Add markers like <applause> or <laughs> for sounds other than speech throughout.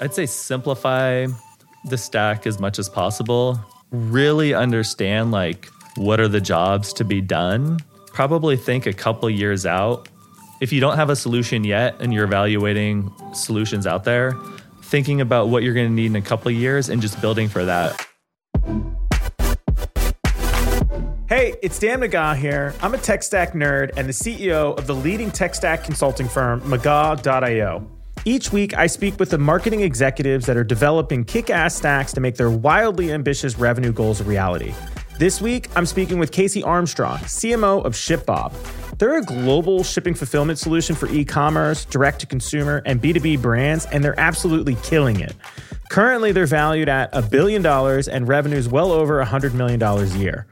I'd say simplify the stack as much as possible. Really understand like what are the jobs to be done. Probably think a couple years out. If you don't have a solution yet and you're evaluating solutions out there, thinking about what you're going to need in a couple years and just building for that. Hey, it's Dan McGaw here. I'm a tech stack nerd and the CEO of the leading tech stack consulting firm, McGaw.io. Each week, I speak with the marketing executives that are developing kick ass stacks to make their wildly ambitious revenue goals a reality. This week, I'm speaking with Casey Armstrong, CMO of ShipBob. They're a global shipping fulfillment solution for e commerce, direct to consumer, and B2B brands, and they're absolutely killing it. Currently, they're valued at a billion dollars and revenues well over $100 million a year.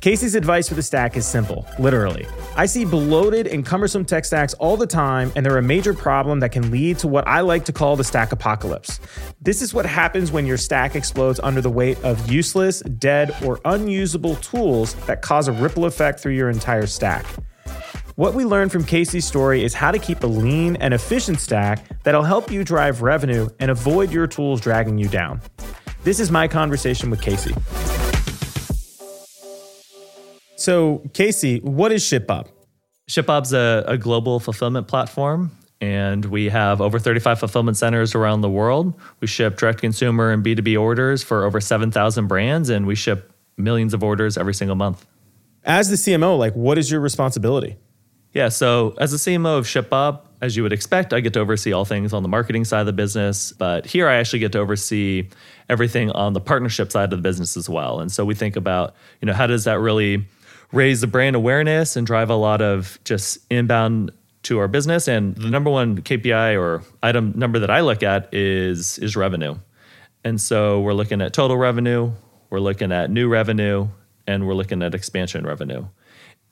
Casey's advice for the stack is simple, literally. I see bloated and cumbersome tech stacks all the time, and they're a major problem that can lead to what I like to call the stack apocalypse. This is what happens when your stack explodes under the weight of useless, dead, or unusable tools that cause a ripple effect through your entire stack. What we learned from Casey's story is how to keep a lean and efficient stack that'll help you drive revenue and avoid your tools dragging you down. This is my conversation with Casey. So, Casey, what is ShipBob? ShipBob's a, a global fulfillment platform, and we have over 35 fulfillment centers around the world. We ship direct consumer and B2B orders for over 7,000 brands, and we ship millions of orders every single month. As the CMO, like, what is your responsibility? Yeah, so as the CMO of ShipBob, as you would expect, I get to oversee all things on the marketing side of the business. But here I actually get to oversee everything on the partnership side of the business as well. And so we think about, you know, how does that really raise the brand awareness and drive a lot of just inbound to our business. And the number one KPI or item number that I look at is is revenue. And so we're looking at total revenue, we're looking at new revenue, and we're looking at expansion revenue.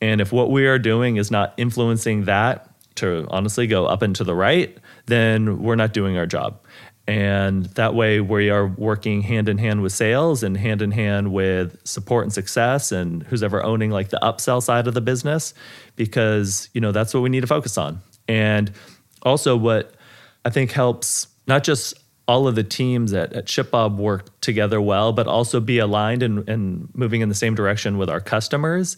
And if what we are doing is not influencing that to honestly go up and to the right, then we're not doing our job. And that way, we are working hand in hand with sales and hand in hand with support and success, and who's ever owning like the upsell side of the business, because you know that's what we need to focus on. And also, what I think helps not just all of the teams at, at ShipBob work together well, but also be aligned and, and moving in the same direction with our customers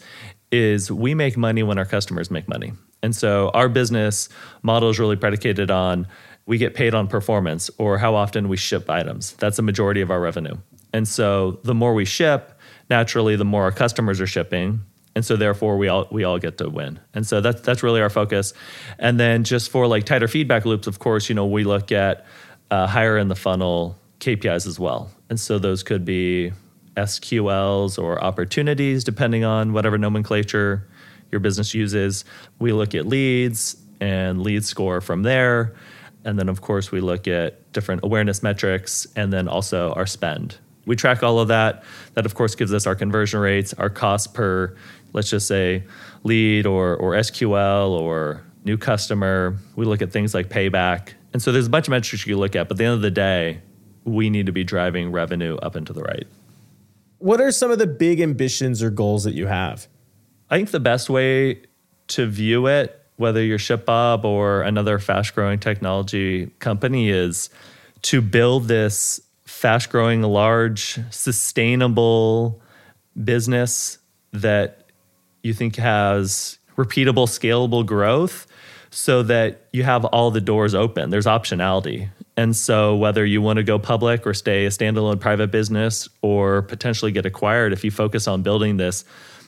is we make money when our customers make money. And so our business model is really predicated on we get paid on performance or how often we ship items. That's a majority of our revenue. And so the more we ship, naturally the more our customers are shipping. And so therefore we all we all get to win. And so that's that's really our focus. And then just for like tighter feedback loops, of course, you know, we look at uh, higher in the funnel KPIs as well. And so those could be SQLs or opportunities, depending on whatever nomenclature your business uses. We look at leads and lead score from there. And then, of course, we look at different awareness metrics and then also our spend. We track all of that. That, of course, gives us our conversion rates, our cost per, let's just say, lead or, or SQL or new customer. We look at things like payback. And so there's a bunch of metrics you look at, but at the end of the day, we need to be driving revenue up and to the right. What are some of the big ambitions or goals that you have? I think the best way to view it whether you're ShipBob or another fast growing technology company, is to build this fast growing, large, sustainable business that you think has repeatable, scalable growth so that you have all the doors open. There's optionality. And so, whether you want to go public or stay a standalone private business or potentially get acquired, if you focus on building this,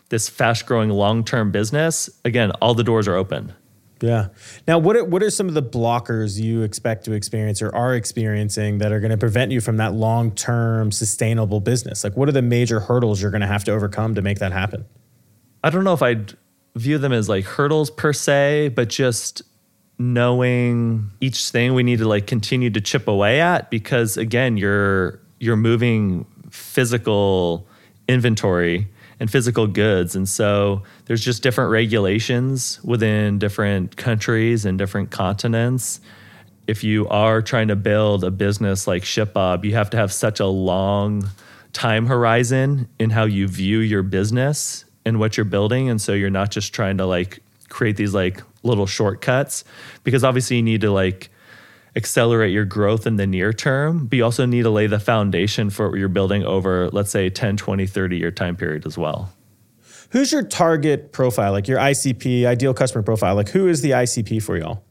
this fast growing long term business, again, all the doors are open. Yeah. Now, what are, what are some of the blockers you expect to experience or are experiencing that are going to prevent you from that long term sustainable business? Like, what are the major hurdles you're going to have to overcome to make that happen? I don't know if I'd view them as like hurdles per se, but just knowing each thing we need to like continue to chip away at because again, you're you're moving physical inventory and physical goods. And so there's just different regulations within different countries and different continents. If you are trying to build a business like ShipBob, you have to have such a long time horizon in how you view your business and what you're building. And so you're not just trying to like create these like little shortcuts because obviously you need to like accelerate your growth in the near term, but you also need to lay the foundation for what you're building over, let's say, 10, 20, 30 year time period as well. Who's your target profile, like your ICP, ideal customer profile? Like, who is the ICP for y'all?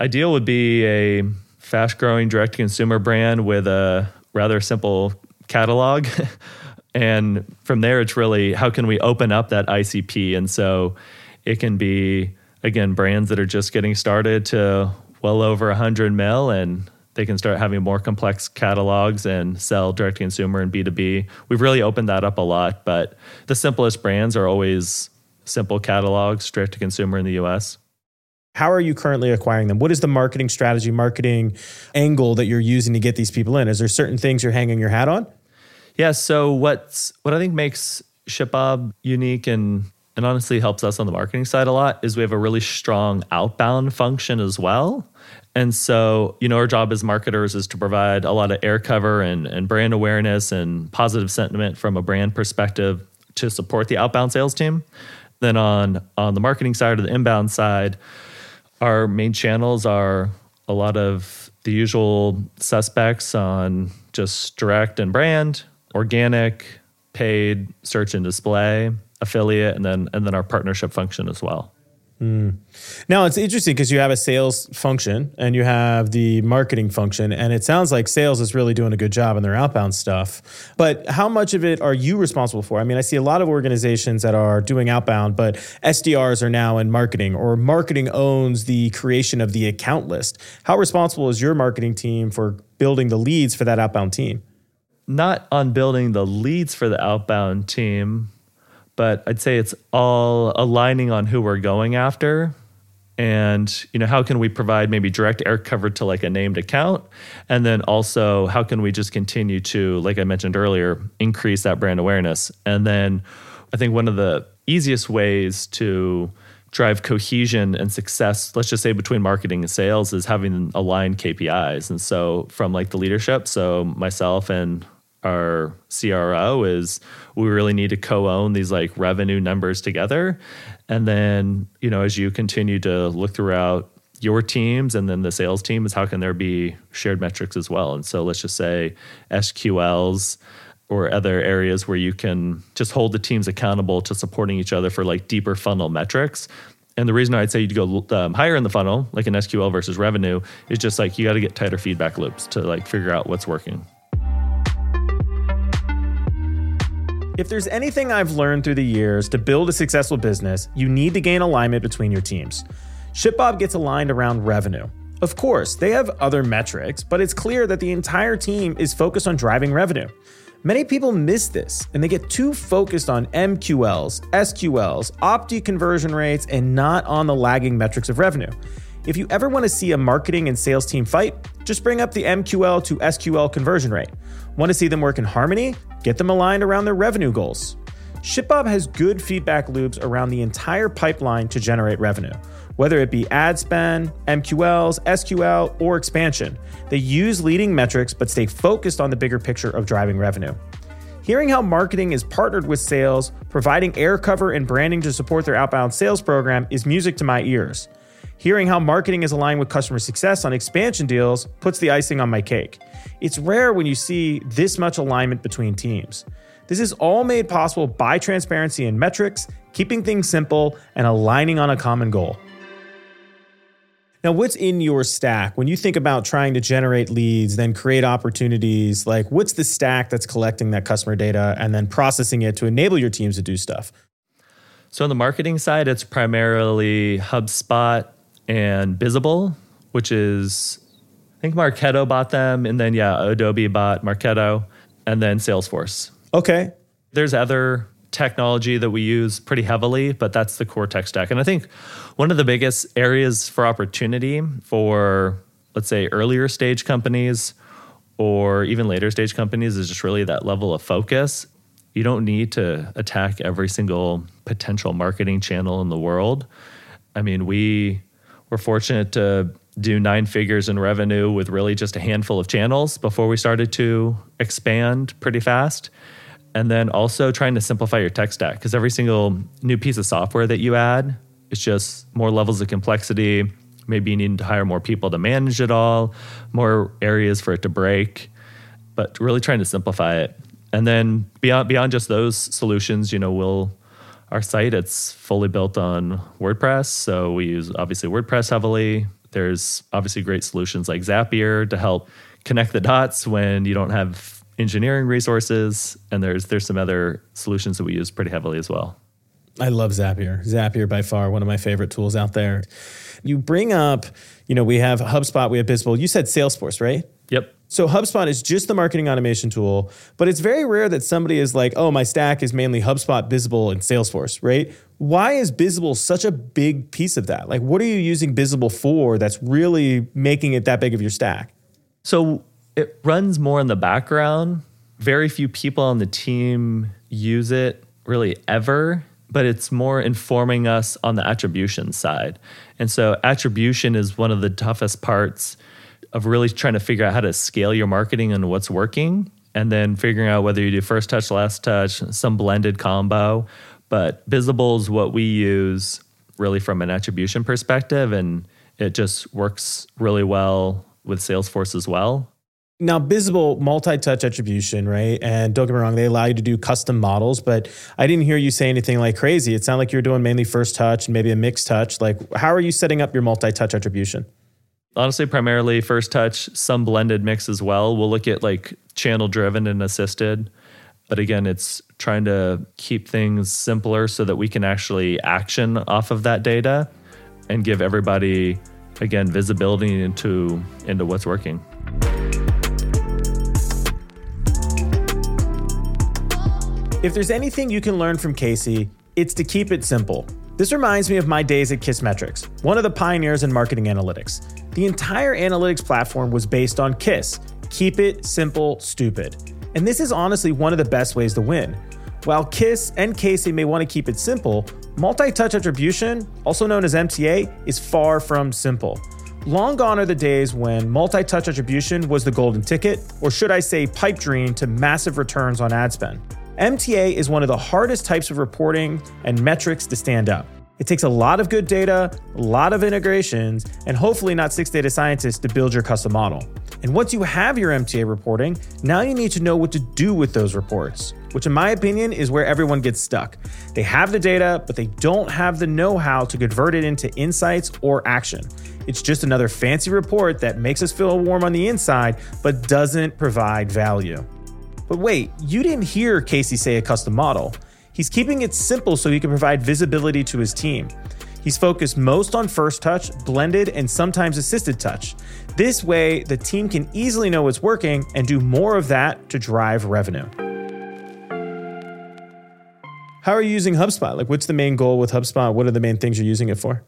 Ideal would be a fast growing direct to consumer brand with a rather simple catalog. <laughs> and from there, it's really how can we open up that ICP? And so it can be, again, brands that are just getting started to well over 100 mil and they can start having more complex catalogs and sell direct to consumer and B2B. We've really opened that up a lot, but the simplest brands are always simple catalogs, direct to consumer in the US. How are you currently acquiring them? What is the marketing strategy, marketing angle that you're using to get these people in? Is there certain things you're hanging your hat on? Yeah, so what's what I think makes ShipBob unique and and honestly helps us on the marketing side a lot is we have a really strong outbound function as well. And so, you know, our job as marketers is to provide a lot of air cover and, and brand awareness and positive sentiment from a brand perspective to support the outbound sales team. Then on on the marketing side or the inbound side, our main channels are a lot of the usual suspects on just direct and brand, organic, paid, search and display, affiliate, and then and then our partnership function as well. Mm. Now it's interesting because you have a sales function and you have the marketing function, and it sounds like sales is really doing a good job in their outbound stuff. But how much of it are you responsible for? I mean, I see a lot of organizations that are doing outbound, but SDRs are now in marketing, or marketing owns the creation of the account list. How responsible is your marketing team for building the leads for that outbound team? Not on building the leads for the outbound team but I'd say it's all aligning on who we're going after. And you know how can we provide maybe direct air cover to like a named account? And then also how can we just continue to like i mentioned earlier increase that brand awareness? And then i think one of the easiest ways to drive cohesion and success let's just say between marketing and sales is having aligned kpis and so from like the leadership so myself and our CRO is we really need to co-own these like revenue numbers together. And then, you know, as you continue to look throughout your teams and then the sales team is how can there be shared metrics as well? And so let's just say SQLs or other areas where you can just hold the teams accountable to supporting each other for like deeper funnel metrics. And the reason I'd say you'd go um, higher in the funnel, like an SQL versus revenue, is just like you got to get tighter feedback loops to like figure out what's working. If there's anything I've learned through the years to build a successful business, you need to gain alignment between your teams. ShipBob gets aligned around revenue. Of course, they have other metrics, but it's clear that the entire team is focused on driving revenue. Many people miss this and they get too focused on MQLs, SQLs, opti conversion rates, and not on the lagging metrics of revenue. If you ever want to see a marketing and sales team fight, just bring up the MQL to SQL conversion rate. Want to see them work in harmony? Get them aligned around their revenue goals. ShipBob has good feedback loops around the entire pipeline to generate revenue, whether it be ad spend, MQLs, SQL, or expansion. They use leading metrics but stay focused on the bigger picture of driving revenue. Hearing how marketing is partnered with sales, providing air cover and branding to support their outbound sales program is music to my ears. Hearing how marketing is aligned with customer success on expansion deals puts the icing on my cake. It's rare when you see this much alignment between teams. This is all made possible by transparency and metrics, keeping things simple, and aligning on a common goal. Now, what's in your stack when you think about trying to generate leads, then create opportunities? Like, what's the stack that's collecting that customer data and then processing it to enable your teams to do stuff? So, on the marketing side, it's primarily HubSpot, and Bizible, which is I think Marketo bought them, and then yeah, Adobe bought Marketo, and then Salesforce. Okay. There's other technology that we use pretty heavily, but that's the core tech stack. And I think one of the biggest areas for opportunity for let's say earlier stage companies or even later stage companies is just really that level of focus. You don't need to attack every single potential marketing channel in the world. I mean, we we're fortunate to do nine figures in revenue with really just a handful of channels before we started to expand pretty fast. And then also trying to simplify your tech stack because every single new piece of software that you add is just more levels of complexity, maybe needing to hire more people to manage it all, more areas for it to break, but really trying to simplify it. And then beyond beyond just those solutions, you know, we'll our site it's fully built on WordPress, so we use obviously WordPress heavily. There's obviously great solutions like Zapier to help connect the dots when you don't have engineering resources, and there's there's some other solutions that we use pretty heavily as well. I love Zapier. Zapier by far one of my favorite tools out there. You bring up, you know, we have HubSpot, we have Bizible. You said Salesforce, right? Yep. So HubSpot is just the marketing automation tool, but it's very rare that somebody is like, "Oh, my stack is mainly HubSpot, Bizible, and Salesforce," right? Why is Bizible such a big piece of that? Like, what are you using Bizible for that's really making it that big of your stack? So it runs more in the background. Very few people on the team use it really ever, but it's more informing us on the attribution side. And so attribution is one of the toughest parts of really trying to figure out how to scale your marketing and what's working and then figuring out whether you do first touch, last touch, some blended combo. But Bizible is what we use really from an attribution perspective, and it just works really well with Salesforce as well. Now, Bizible multi-touch attribution, right? And don't get me wrong, they allow you to do custom models, but I didn't hear you say anything like crazy. It sounded like you were doing mainly first touch and maybe a mixed touch. Like, how are you setting up your multi-touch attribution? Honestly primarily first touch some blended mix as well. We'll look at like channel driven and assisted but again it's trying to keep things simpler so that we can actually action off of that data and give everybody again visibility into into what's working. If there's anything you can learn from casey it's to keep it simple. This reminds me of my days at kissmetrics one of the pioneers in marketing analytics the entire analytics platform was based on KISS keep it simple, stupid. And this is honestly one of the best ways to win. While KISS and Casey may want to keep it simple, multi touch attribution, also known as MTA, is far from simple. Long gone are the days when multi touch attribution was the golden ticket, or should I say, pipe dream to massive returns on ad spend. MTA is one of the hardest types of reporting and metrics to stand up. It takes a lot of good data, a lot of integrations, and hopefully not six data scientists to build your custom model. And once you have your MTA reporting, now you need to know what to do with those reports, which, in my opinion, is where everyone gets stuck. They have the data, but they don't have the know how to convert it into insights or action. It's just another fancy report that makes us feel warm on the inside, but doesn't provide value. But wait, you didn't hear Casey say a custom model. He's keeping it simple so he can provide visibility to his team. He's focused most on first touch, blended, and sometimes assisted touch. This way, the team can easily know what's working and do more of that to drive revenue. How are you using HubSpot? Like, what's the main goal with HubSpot? What are the main things you're using it for?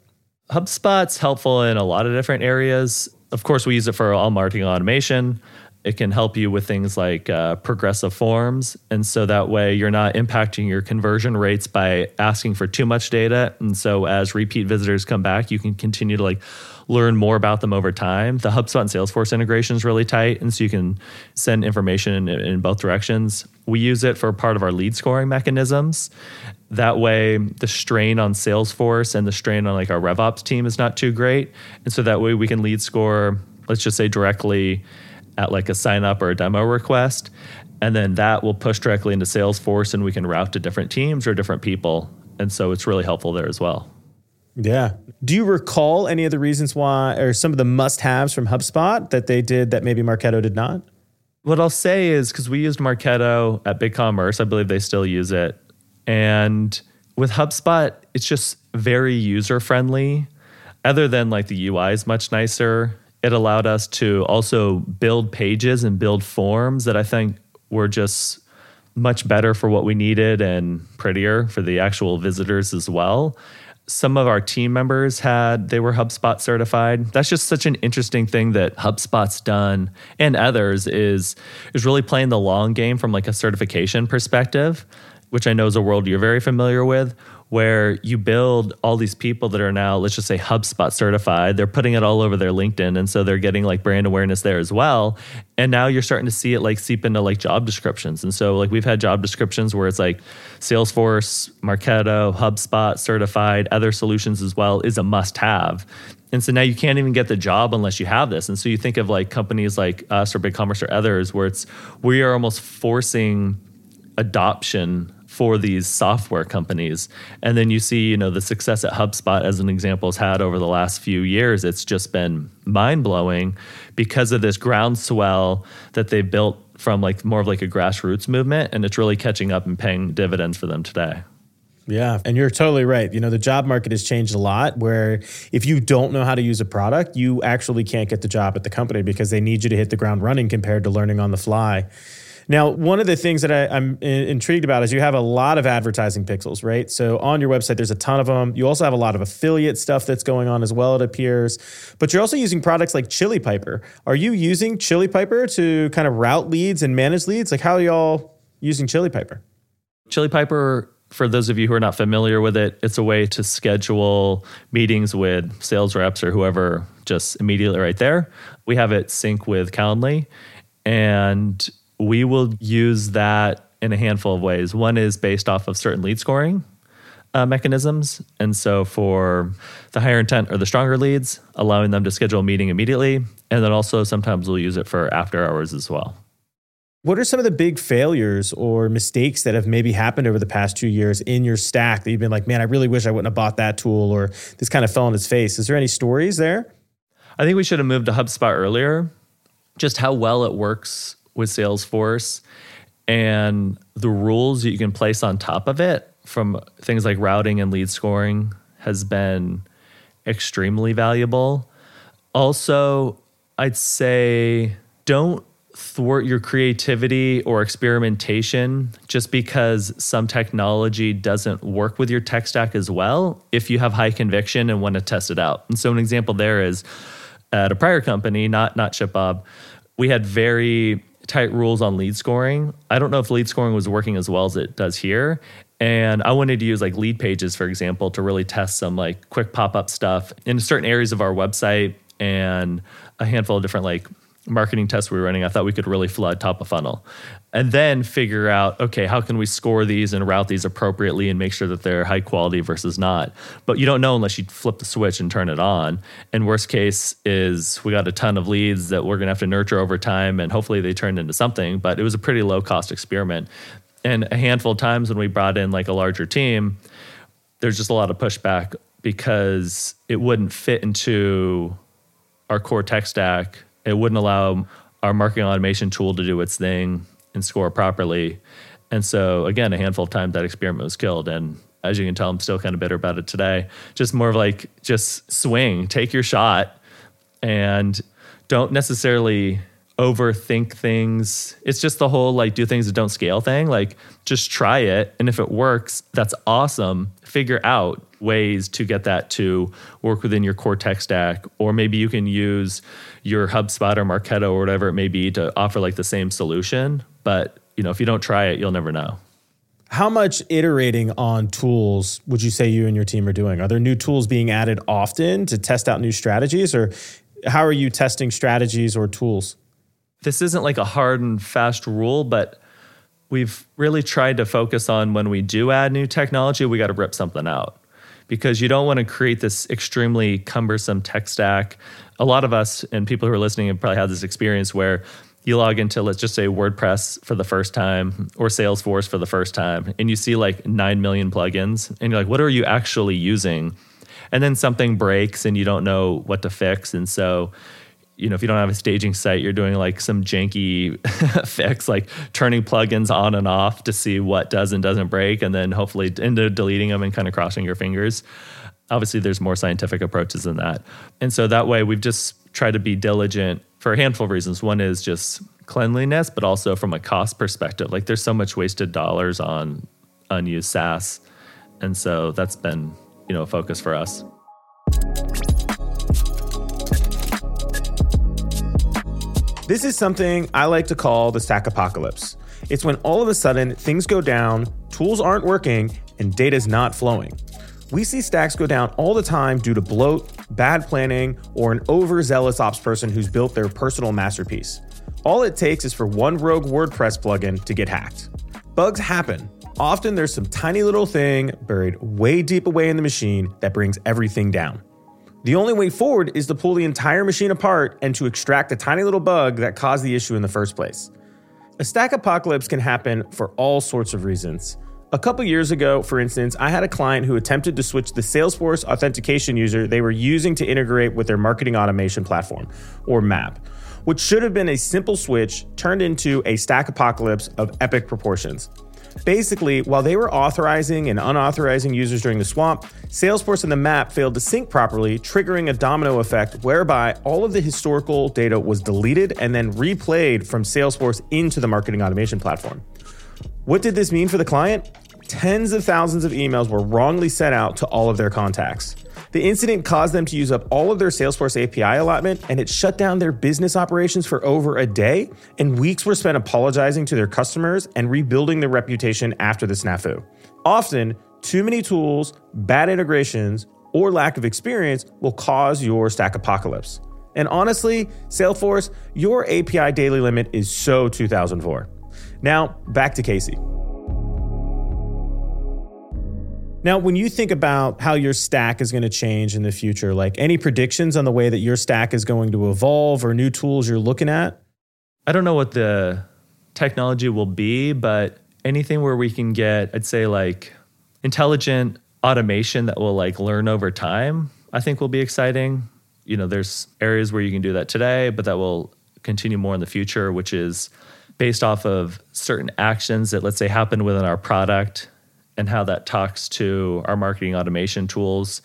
HubSpot's helpful in a lot of different areas. Of course, we use it for all marketing automation. It can help you with things like uh, progressive forms. And so that way you're not impacting your conversion rates by asking for too much data. And so as repeat visitors come back, you can continue to like learn more about them over time. The HubSpot and Salesforce integration is really tight. And so you can send information in, in both directions. We use it for part of our lead scoring mechanisms. That way, the strain on Salesforce and the strain on like our RevOps team is not too great. And so that way we can lead score, let's just say directly at like a sign up or a demo request. And then that will push directly into Salesforce and we can route to different teams or different people. And so it's really helpful there as well. Yeah. Do you recall any of the reasons why, or some of the must haves from HubSpot that they did that maybe Marketo did not? What I'll say is because we used Marketo at BigCommerce, I believe they still use it. And with HubSpot, it's just very user friendly. Other than like the UI is much nicer, it allowed us to also build pages and build forms that I think were just much better for what we needed and prettier for the actual visitors as well. Some of our team members had they were HubSpot certified. That's just such an interesting thing that HubSpot's done and others is is really playing the long game from like a certification perspective, which I know is a world you're very familiar with, where you build all these people that are now, let's just say HubSpot certified. They're putting it all over their LinkedIn. And so they're getting like brand awareness there as well. And now you're starting to see it like seep into like job descriptions. And so like we've had job descriptions where it's like Salesforce, Marketo, HubSpot certified, other solutions as well is a must have. And so now you can't even get the job unless you have this. And so you think of like companies like us or BigCommerce or others where it's we are almost forcing adoption for these software companies. And then you see, you know, the success that HubSpot as an example has had over the last few years. It's just been mind-blowing because of this groundswell that they built from like more of like a grassroots movement and it's really catching up and paying dividends for them today. Yeah, and you're totally right. You know, the job market has changed a lot where if you don't know how to use a product, you actually can't get the job at the company because they need you to hit the ground running compared to learning on the fly. Now, one of the things that I, am intrigued about is you have a lot of advertising pixels, right? So on your website, there's a ton of them. You also have a lot of affiliate stuff that's going on as well, it appears. But you're also using products like Chili Piper. Are you using Chili Piper to kind of route leads and manage leads? Like, how are y'all using Chili Piper? Chili Piper for those of you who are not familiar with it, it's a way to schedule meetings with sales reps or whoever just immediately right there. We have it sync with Calendly, and we will use that in a handful of ways. One is based off of certain lead scoring uh, mechanisms. And so for the higher intent or the stronger leads, allowing them to schedule a meeting immediately. And then also sometimes we'll use it for after hours as well. What are some of the big failures or mistakes that have maybe happened over the past two years in your stack that you've been like, man, I really wish I wouldn't have bought that tool or this kind of fell on its face? Is there any stories there? I think we should have moved to HubSpot earlier. Just how well it works with Salesforce and the rules that you can place on top of it from things like routing and lead scoring has been extremely valuable. Also, I'd say don't thwart your creativity or experimentation just because some technology doesn't work with your tech stack as well if you have high conviction and want to test it out. And so an example there is at a prior company, not not ShipBob, we had very tight rules on lead scoring. I don't know if lead scoring was working as well as it does here. And I wanted to use like lead pages, for example, to really test some like quick pop-up stuff in certain areas of our website and a handful of different like marketing tests we were running, I thought we could really flood top of funnel. And then figure out, okay, how can we score these and route these appropriately and make sure that they're high quality versus not. But you don't know unless you flip the switch and turn it on. And worst case is we got a ton of leads that we're gonna have to nurture over time and hopefully they turned into something. But it was a pretty low cost experiment. And a handful of times when we brought in like a larger team, there's just a lot of pushback because it wouldn't fit into our core tech stack it wouldn't allow our marketing automation tool to do its thing and score properly. And so, again, a handful of times that experiment was killed. And as you can tell, I'm still kind of bitter about it today. Just more of like, just swing, take your shot, and don't necessarily overthink things. It's just the whole like do things that don't scale thing. Like just try it. And if it works, that's awesome. Figure out ways to get that to work within your core tech stack. Or maybe you can use your HubSpot or Marketo or whatever it may be to offer like the same solution. But you know, if you don't try it, you'll never know. How much iterating on tools would you say you and your team are doing? Are there new tools being added often to test out new strategies, or how are you testing strategies or tools? This isn't like a hard and fast rule, but we've really tried to focus on when we do add new technology, we got to rip something out because you don't want to create this extremely cumbersome tech stack. A lot of us and people who are listening have probably had this experience where you log into let's just say WordPress for the first time or Salesforce for the first time and you see like 9 million plugins and you're like what are you actually using? And then something breaks and you don't know what to fix and so you know, if you don't have a staging site, you're doing like some janky <laughs> fix, like turning plugins on and off to see what does and doesn't break, and then hopefully into deleting them and kind of crossing your fingers. Obviously, there's more scientific approaches than that. And so that way, we've just tried to be diligent for a handful of reasons. One is just cleanliness, but also from a cost perspective. Like there's so much wasted dollars on unused SaaS. And so that's been, you know, a focus for us. This is something I like to call the stack apocalypse. It's when all of a sudden things go down, tools aren't working, and data's not flowing. We see stacks go down all the time due to bloat, bad planning, or an overzealous ops person who's built their personal masterpiece. All it takes is for one rogue WordPress plugin to get hacked. Bugs happen. Often there's some tiny little thing buried way deep away in the machine that brings everything down. The only way forward is to pull the entire machine apart and to extract the tiny little bug that caused the issue in the first place. A stack apocalypse can happen for all sorts of reasons. A couple years ago, for instance, I had a client who attempted to switch the Salesforce authentication user they were using to integrate with their marketing automation platform, or MAP, which should have been a simple switch turned into a stack apocalypse of epic proportions. Basically, while they were authorizing and unauthorizing users during the swamp, Salesforce and the map failed to sync properly, triggering a domino effect whereby all of the historical data was deleted and then replayed from Salesforce into the marketing automation platform. What did this mean for the client? Tens of thousands of emails were wrongly sent out to all of their contacts. The incident caused them to use up all of their Salesforce API allotment and it shut down their business operations for over a day. And weeks were spent apologizing to their customers and rebuilding their reputation after the snafu. Often, too many tools, bad integrations, or lack of experience will cause your stack apocalypse. And honestly, Salesforce, your API daily limit is so 2004. Now, back to Casey. Now, when you think about how your stack is going to change in the future, like any predictions on the way that your stack is going to evolve or new tools you're looking at? I don't know what the technology will be, but anything where we can get, I'd say, like intelligent automation that will like learn over time, I think will be exciting. You know, there's areas where you can do that today, but that will continue more in the future, which is based off of certain actions that, let's say, happen within our product and how that talks to our marketing automation tools.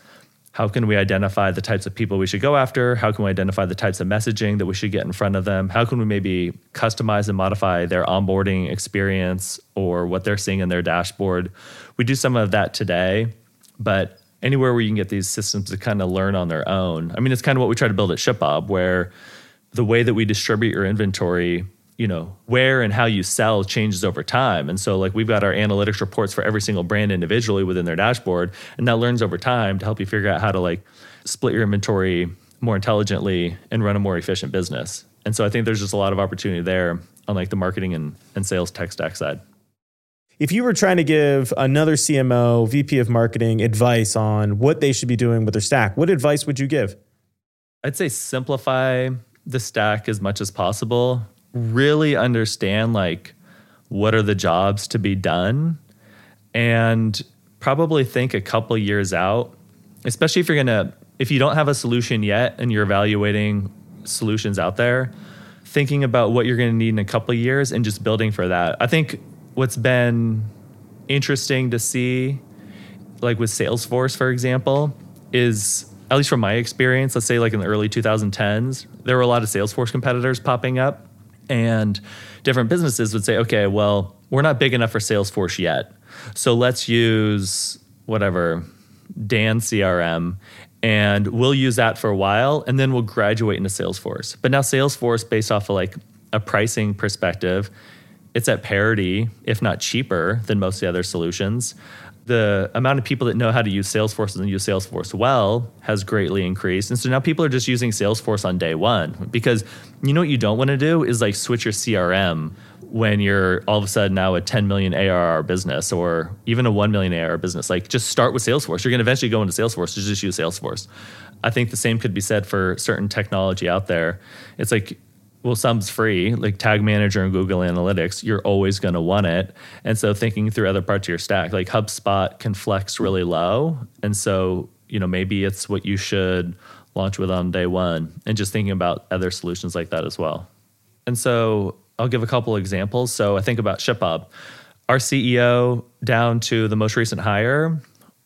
How can we identify the types of people we should go after? How can we identify the types of messaging that we should get in front of them? How can we maybe customize and modify their onboarding experience or what they're seeing in their dashboard? We do some of that today, but anywhere where you can get these systems to kind of learn on their own. I mean, it's kind of what we try to build at ShipBob, where the way that we distribute your inventory you know where and how you sell changes over time. And so like we've got our analytics reports for every single brand individually within their dashboard and that learns over time to help you figure out how to like split your inventory more intelligently and run a more efficient business. And so i think there's just a lot of opportunity there on like the marketing and, and sales tech stack side. If you were trying to give another cmo vp of marketing advice on what they should be doing with their stack what advice would you give? I'd say simplify the stack as much as possible really understand like what are the jobs to be done and probably think a couple years out especially if you're going to if you don't have a solution yet and you're evaluating solutions out there thinking about what you're going to need in a couple years and just building for that. I think what's been interesting to see like with salesforce for example is at least from my experience let's say like in the early 2010s there were a lot of salesforce competitors popping up and different businesses would say, okay, well, we're not big enough for Salesforce yet. So let's use whatever, Dan CRM, and we'll use that for a while and then we'll graduate into Salesforce. But now, Salesforce, based off of like a pricing perspective, it's at parity, if not cheaper, than most of the other solutions the amount of people that know how to use Salesforce and use Salesforce well has greatly increased. And so now people are just using Salesforce on day one because you know what you don't want to do is like switch your CRM when you're all of a sudden now a 10 million ARR business or even a 1 million ARR business. Like just start with Salesforce. You're going to eventually go into Salesforce to just use Salesforce. I think the same could be said for certain technology out there. It's like well, some's free, like Tag Manager and Google Analytics, you're always going to want it. And so thinking through other parts of your stack, like HubSpot can flex really low. And so, you know, maybe it's what you should launch with on day one and just thinking about other solutions like that as well. And so I'll give a couple examples. So I think about ShipBob. Our CEO down to the most recent hire,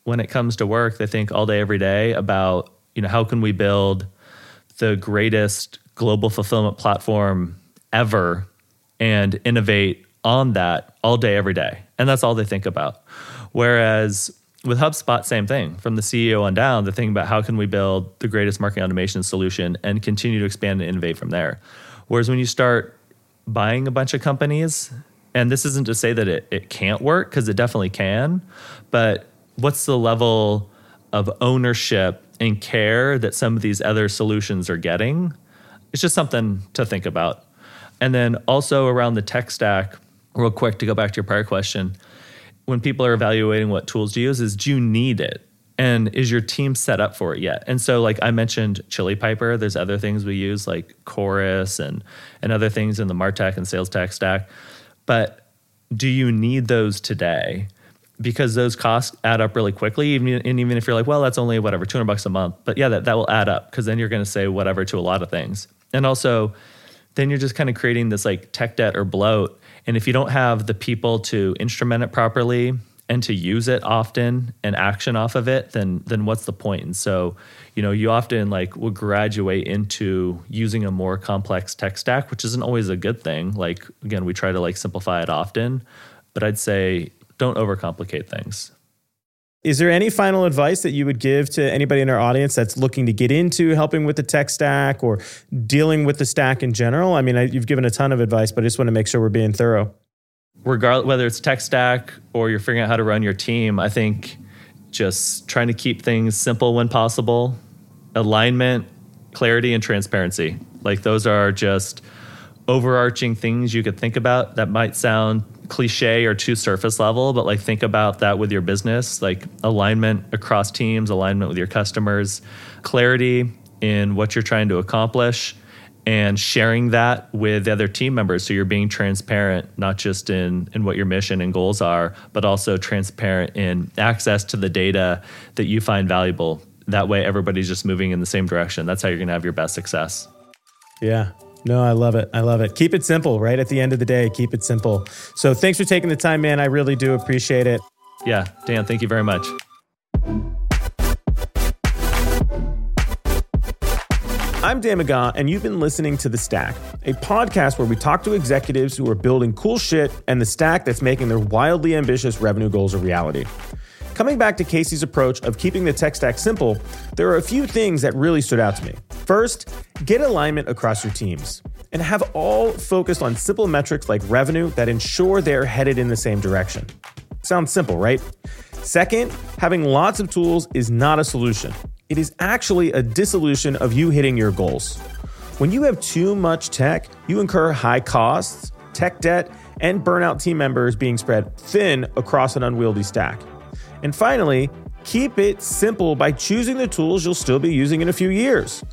when it comes to work, they think all day, every day about, you know, how can we build the greatest global fulfillment platform ever and innovate on that all day, every day. And that's all they think about. Whereas with HubSpot, same thing. From the CEO on down, the thing about how can we build the greatest marketing automation solution and continue to expand and innovate from there. Whereas when you start buying a bunch of companies, and this isn't to say that it, it can't work, because it definitely can, but what's the level of ownership and care that some of these other solutions are getting? It's just something to think about. And then also around the tech stack, real quick to go back to your prior question, when people are evaluating what tools to use, is do you need it? And is your team set up for it yet? And so, like I mentioned, Chili Piper. There's other things we use like Chorus and and other things in the Martech and Sales Tech stack. But do you need those today? Because those costs add up really quickly. Even and even if you're like, well, that's only whatever, 200 bucks a month. But yeah, that, that will add up because then you're going to say whatever to a lot of things. And also, then you're just kind of creating this like tech debt or bloat. And if you don't have the people to instrument it properly and to use it often and action off of it, then then what's the point? And so, you know, you often like will graduate into using a more complex tech stack, which isn't always a good thing. Like again, we try to like simplify it often, but I'd say don't overcomplicate things. Is there any final advice that you would give to anybody in our audience that's looking to get into helping with the tech stack or dealing with the stack in general? I mean, I, you've given a ton of advice, but I just want to make sure we're being thorough. Regardless, whether it's tech stack or you're figuring out how to run your team, I think just trying to keep things simple when possible, alignment, clarity, and transparency. Like those are just overarching things you could think about that might sound cliche or too surface level, but like think about that with your business, like alignment across teams, alignment with your customers, clarity in what you're trying to accomplish, and sharing that with other team members. So you're being transparent, not just in, in what your mission and goals are, but also transparent in access to the data that you find valuable. That way, everybody's just moving in the same direction. That's how you're going to have your best success. Yeah, no, I love it. I love it. Keep it simple, right? At the end of the day, keep it simple. So thanks for taking the time, man. I really do appreciate it. Yeah, Dan, thank you very much. I'm Dan McGaw, and you've been listening to The Stack, a podcast where we talk to executives who are building cool shit and the stack that's making their wildly ambitious revenue goals a reality. Coming back to Casey's approach of keeping the tech stack simple, there are a few things that really stood out to me. First, get alignment across your teams and have all focused on simple metrics like revenue that ensure they're headed in the same direction. Sounds simple, right? Second, having lots of tools is not a solution. It is actually a dissolution of you hitting your goals. When you have too much tech, you incur high costs, tech debt, and burnout team members being spread thin across an unwieldy stack. And finally, keep it simple by choosing the tools you'll still be using in a few years.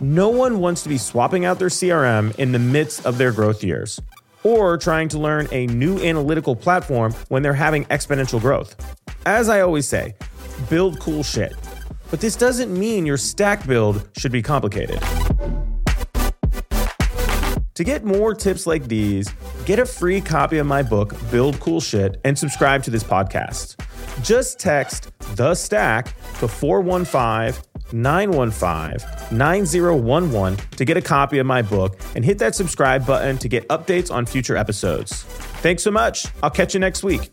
No one wants to be swapping out their CRM in the midst of their growth years or trying to learn a new analytical platform when they're having exponential growth. As I always say, build cool shit. But this doesn't mean your stack build should be complicated. To get more tips like these, get a free copy of my book, Build Cool Shit, and subscribe to this podcast. Just text the stack to 415 915 9011 to get a copy of my book and hit that subscribe button to get updates on future episodes. Thanks so much. I'll catch you next week.